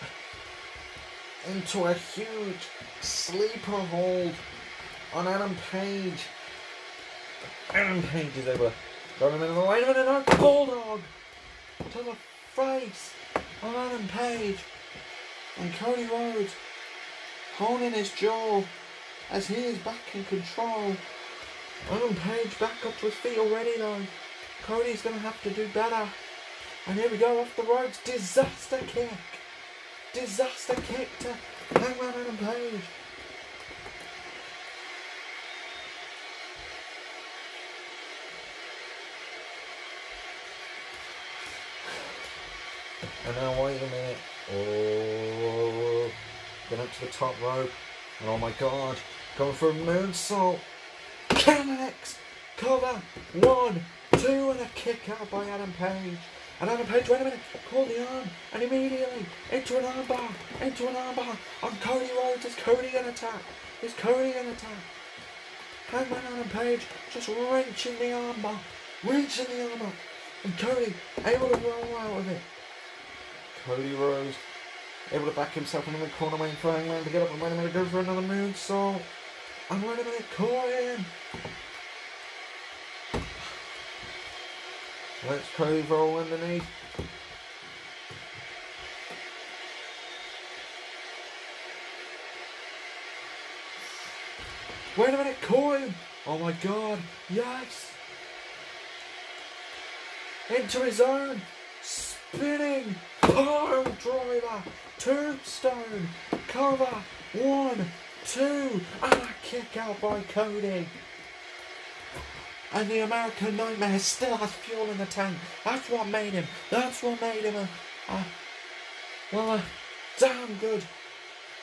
Speaker 1: into a huge sleeper hold on Adam Page. Adam Page is able to got him in the wait a minute, no, Bulldog to the face of Adam Page. And Cody Rhodes holding his jaw as he is back in control. Adam Page back up to his feet already though. Cody's gonna have to do better. And here we go off the ropes. Disaster kick. Disaster kick to Hangman Adam Page. And now wait a minute. Oh, going up to the top rope. And oh my god, going for a moonsault. Canex, cover, one, two, and a kick out by Adam Page. And Adam Page, wait a minute, call the arm, and immediately into an armbar, into an armbar on Cody Rhodes. Is Cody gonna attack? Is Cody gonna attack? Hangman Adam Page just wrenching the armbar, wrenching the armbar, and Cody able to roll out of it. Cody Rhodes able to back himself into the corner, waiting for Hangman to get up and wait a minute, go for another moonsault. And wait a minute, caught in. Let's Cody roll underneath. Wait a minute, coin! Oh my god, yes! Into his own, spinning, pile driver, tombstone, cover, one, two, and a kick out by Cody. And the American Nightmare still has fuel in the tank. That's what made him. That's what made him a, a well, a damn good.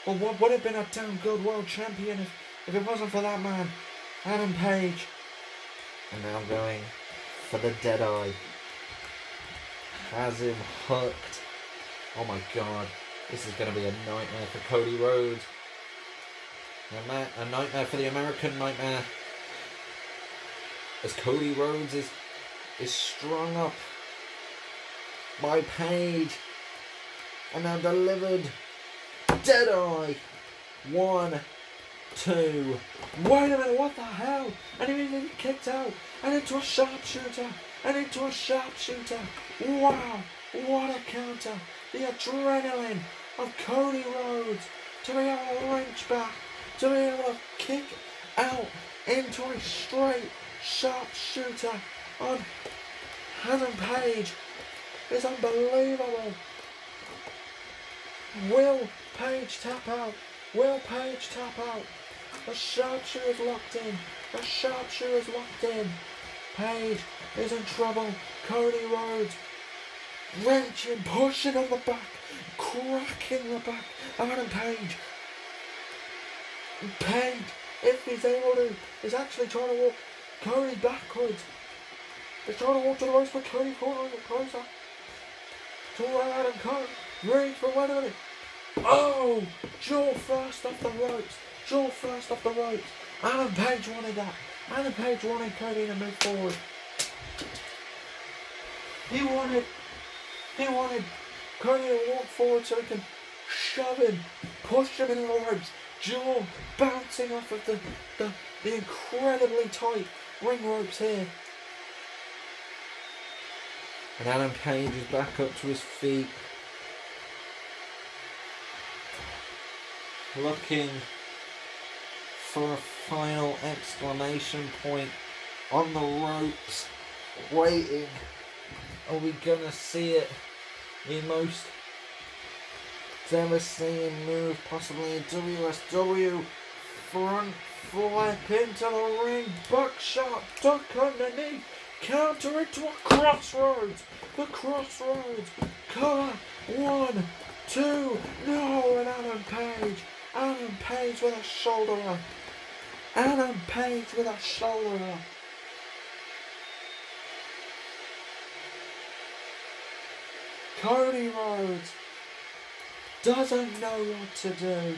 Speaker 1: Well, what would have been a damn good world champion if, if it wasn't for that man, Adam Page. And now going for the dead eye. Has him hooked. Oh my god, this is going to be a nightmare for Cody Rhodes. A, ma- a nightmare for the American Nightmare. As Cody Rhodes is is strung up by Page and now delivered. Deadeye one two. Wait a minute what the hell? And he immediately kicked out. And into a sharpshooter. And into a sharpshooter. Wow what a counter the adrenaline of Cody Rhodes to be able to wrench back to be able to kick out into a straight sharpshooter on Adam Page is unbelievable. Will Page tap out? Will Page tap out? The sharpshooter is locked in. The sharpshooter is locked in. Page is in trouble. Cody Rhodes wrenching, pushing on the back, cracking the back of Adam Page. Page, if he's able to, is actually trying to walk Cody backwards. He's trying to walk to the ropes, but Cody Corner get closer. To Adam Cole. Ring for one minute. Oh! Jaw first off the ropes. Jaw first off the ropes. Adam Page wanted that. Adam Page wanted Cody to move forward. He wanted, he wanted Cody to walk forward so he can shove him, push him into the ropes. Jaw bouncing off of the, the, the incredibly tight ring ropes here. And Adam Page is back up to his feet. Looking for a final exclamation point on the ropes. Waiting. Are we gonna see it? The most devastating move possibly in WSW. Front flip into the ring. Buckshot. Duck underneath counter into a crossroads. The crossroads. Cover. One, two. No, and Adam Page. Adam Page with a shoulder up. Adam Page with a shoulder up. Cody Rhodes doesn't know what to do.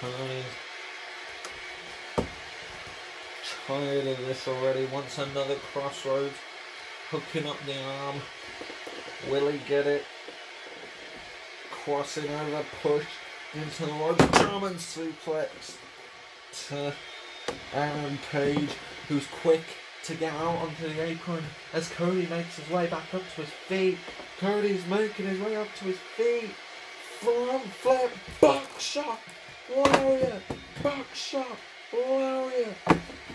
Speaker 1: Cody tired of this already. Wants another crossroads. Hooking up the arm. Will he get it? Crossing over, push into the. German suplex to Adam Page, who's quick to get out onto the apron as Cody makes his way back up to his feet. Cody's making his way up to his feet. Front flip, buckshot, lariat, buckshot, warrior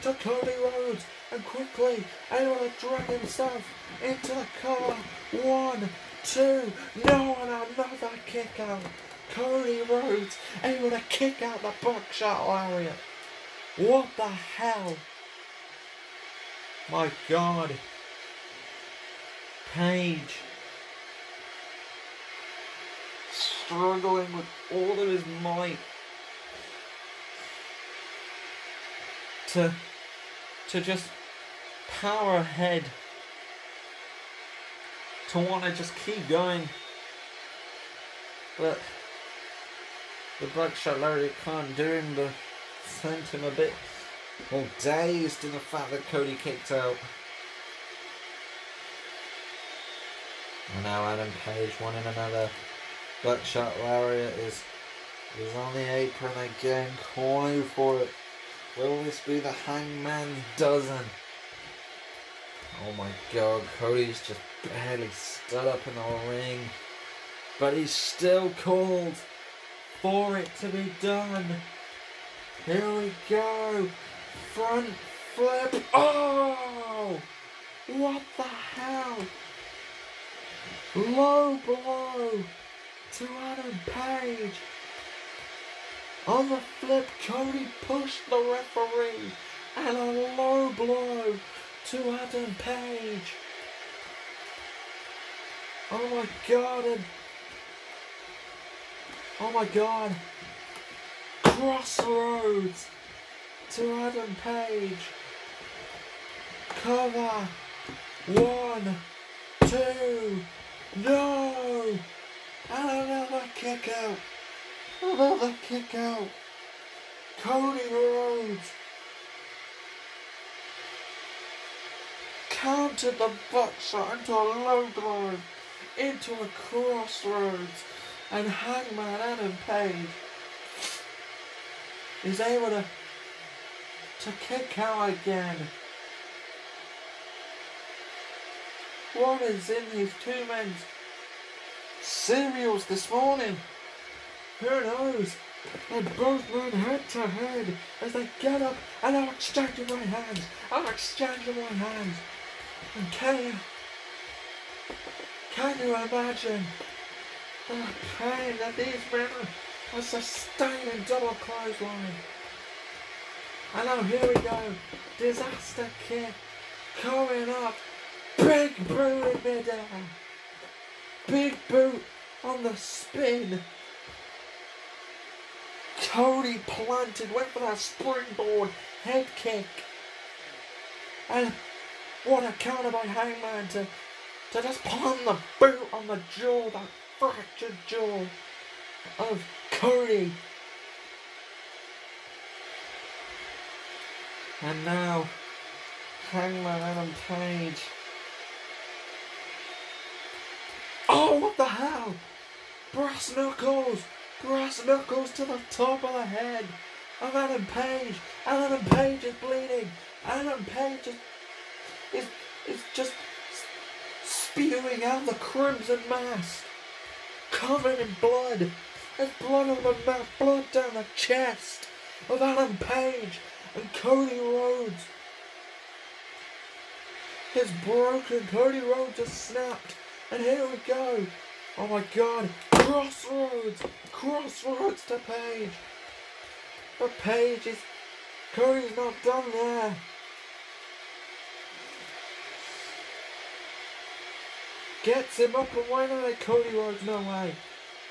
Speaker 1: to Cody Rhodes and quickly able to drag himself into the cover. One, two, no, and another kick out. Cody Rhodes able to kick out the buckshot lariat. What the hell? My God. Page. Struggling with all of his might to to just power ahead to want to just keep going. But the buckshot can't do him the sent him a bit well dazed in the fact that Cody kicked out. And now Adam Page wanting another buckshot lariat is is on the apron again calling for it. Will this be the hangman? Dozen? Oh my god, Cody's just barely stood up in the ring. But he's still called for it to be done. Here we go. Front flip. Oh! What the hell? Low blow to Adam Page. On the flip, Cody pushed the referee and a low blow to Adam Page. Oh my god. Oh my god. Crossroads to Adam Page. Cover. One, two, no. And another kick out. Another kick out. Cody Rhodes countered the buckshot into a low blow, into a crossroads, and Hangman Adam Page is able to to kick out again. What is in these two men's cereals this morning? Who knows? And both men head to head as they get up and are exchanging my hands. Are exchanging my hands. And can you, can you imagine the pain that these men are sustaining double clothesline? And now here we go. Disaster kick coming up. Big boot in midair. Big boot on the spin. Cody planted, went for that springboard head kick. And what a counter by Hangman to, to just palm the boot on the jaw, that fractured jaw of Cody. And now, Hangman Adam Page. Oh, what the hell? Brass knuckles! Brass knuckles to the top of the head of Adam Page. Adam Page is bleeding. Adam Page is, is, is just spewing out the crimson mass. Covered in blood. There's blood on the mouth, blood down the chest of Adam Page and Cody Rhodes. His broken. Cody Rhodes just snapped. And here we go. Oh my god. Crossroads. Crossroads to Page. But Page is. Cody's not done there. Gets him up and why not Cody Rhodes? No way.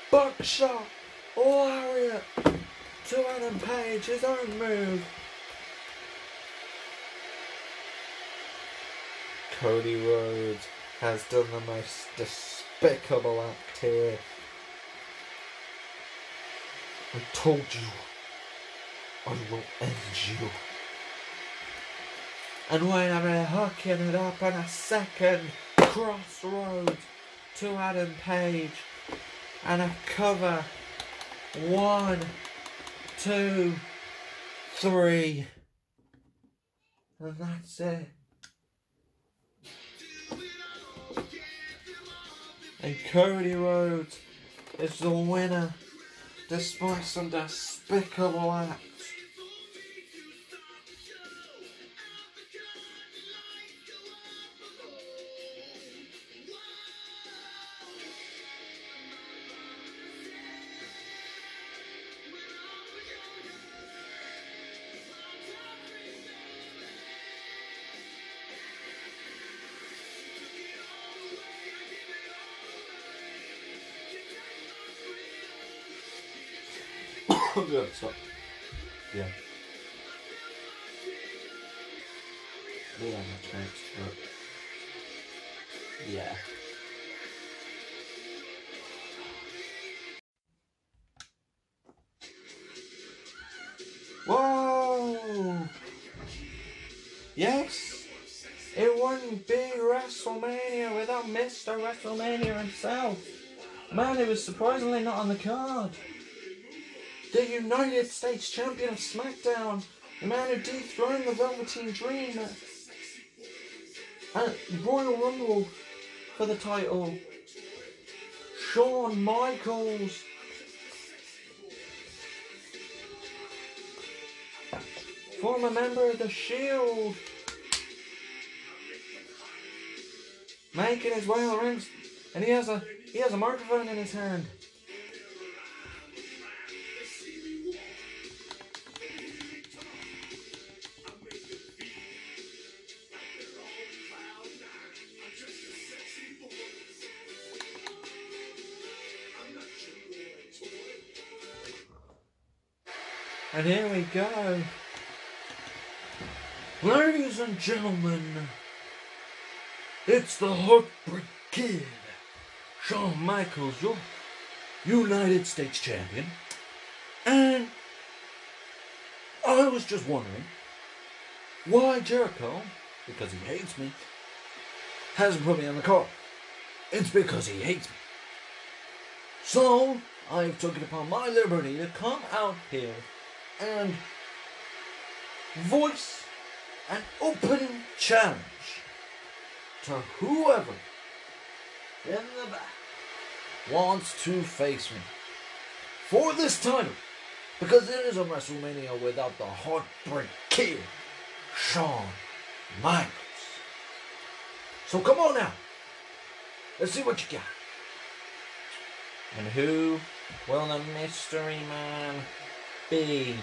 Speaker 1: Buckshot. Lariat. To Adam Page. His own move. Cody Rhodes has done the most despicable act here. I told you I will end you. And when I'm hooking it up in a second, crossroads to Adam Page and a cover. One, two, three. And that's it. And Cody Rhodes is the winner despite some despicable stop. Yeah. Yeah, next, but yeah. Whoa! Yes! It wouldn't be WrestleMania without Mr. WrestleMania himself. Man, it was surprisingly not on the card. The United States Champion of SmackDown, the man who dethroned the Velveteen Dream at Royal Rumble for the title, Shawn Michaels. Former member of the Shield. Making his way rings, and he has a he has a microphone in his hand. And here we go. Ladies and gentlemen, it's the Heartbreak Kid, Shawn Michaels, your United States champion. And I was just wondering why Jericho, because he hates me, hasn't put me on the card. It's because he hates me. So, I've taken upon my liberty to come out here and voice an open challenge to whoever in the back wants to face me for this title because it is a WrestleMania without the Heartbreak Kid, Shawn Michaels. So come on now. Let's see what you got. And who will the mystery man be.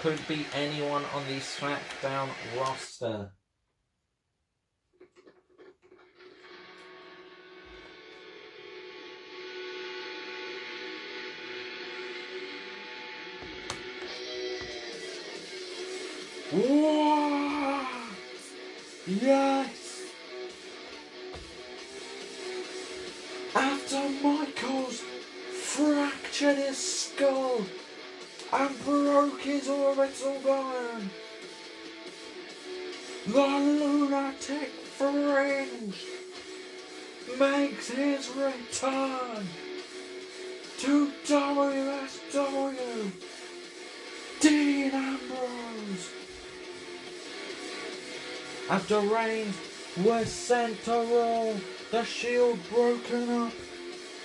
Speaker 1: Could be anyone on the SmackDown roster. Whoa! Yes! Fractured his skull and broke his orbital bone, the lunatic fringe makes his return to WSW. Dean Ambrose. After Reigns was sent to Raw, the Shield broken up,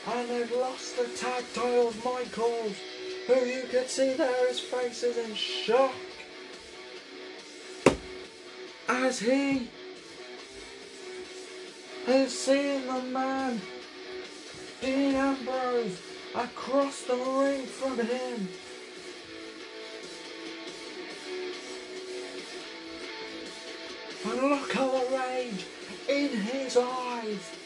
Speaker 1: and they've lost the tag titles. Michaels, who you could see there, his face is in shock as he has seen the man Dean Ambrose across the ring from him. And look at the rage in his eyes.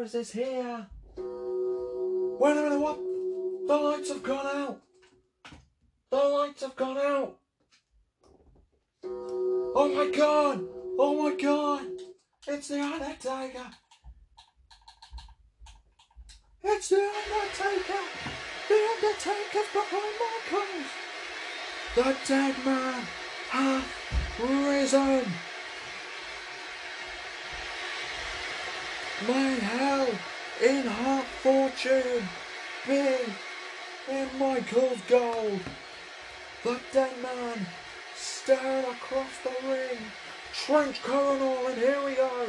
Speaker 1: Is here. Wait a minute, what? The lights have gone out. The lights have gone out. Oh my god! Oh my god! It's the Undertaker! It's the Undertaker! The Undertaker's behind Michaels! The dead man hath risen! May hell in her fortune be in Michael's gold! The dead man staring across the ring. Trench coronal, and here we go.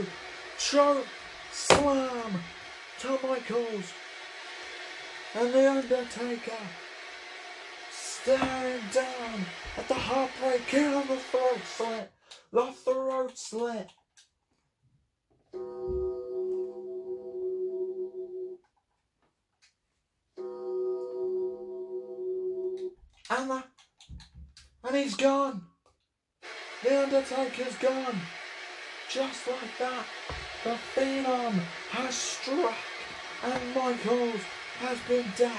Speaker 1: Choke slam to Michaels. And The Undertaker staring down at the heartbreak kill of the throat slit. The throat slit. And the, and he's gone. The Undertaker's gone. Just like that, the Phenom has struck and Michaels has been decked.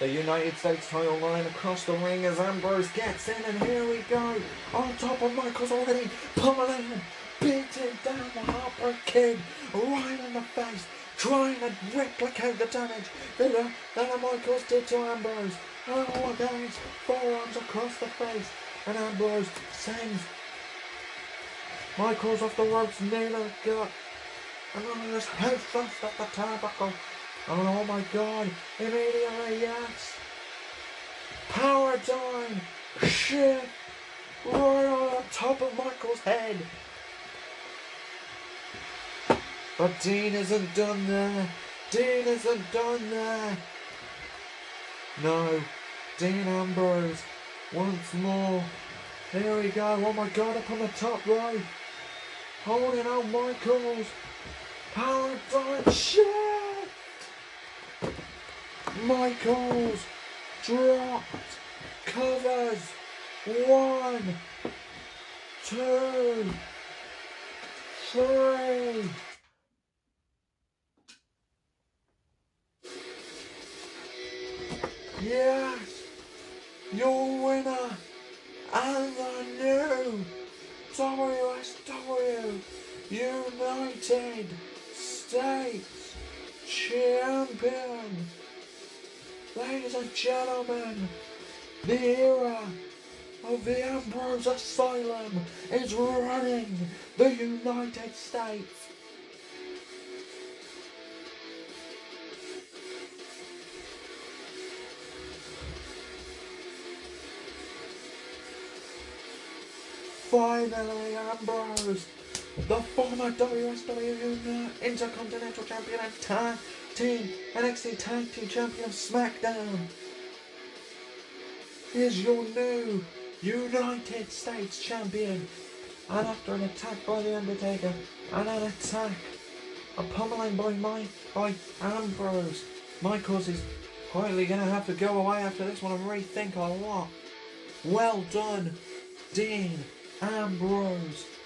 Speaker 1: The United States title line across the ring as Ambrose gets in and here we go. On top of Michaels already pummeling him, beating down the Heartbreak Kid right in the face, trying to replicate the damage that, uh, that Michaels did to Ambrose. Oh, guys, forearms across the face and Ambrose sends Michaels off the ropes near the gut. And on his head thrust at the turnbuckle. And oh my god, immediately, yes. Power dime, shit, right on top of Michael's head. But Dean isn't done there. Dean isn't done there. No, Dean Ambrose once more. Here we go. Oh my god, up on the top row. Holding out Michaels. Power dime shit. Michaels dropped. Covers. One. Two. Three. Yes, your winner and the new WSW United States Champion. Ladies and gentlemen, the era of the Ambrose Asylum is running the United States. Finally, Ambrose, the former WSW Intercontinental Champion and Tag Team NXT Tag Team Champion of SmackDown, is your new United States Champion. And after an attack by The Undertaker and an attack, a pummeling by Mike by Ambrose, Michaels is quietly going to have to go away after this one and rethink a lot. Well done, Dean Ambrose.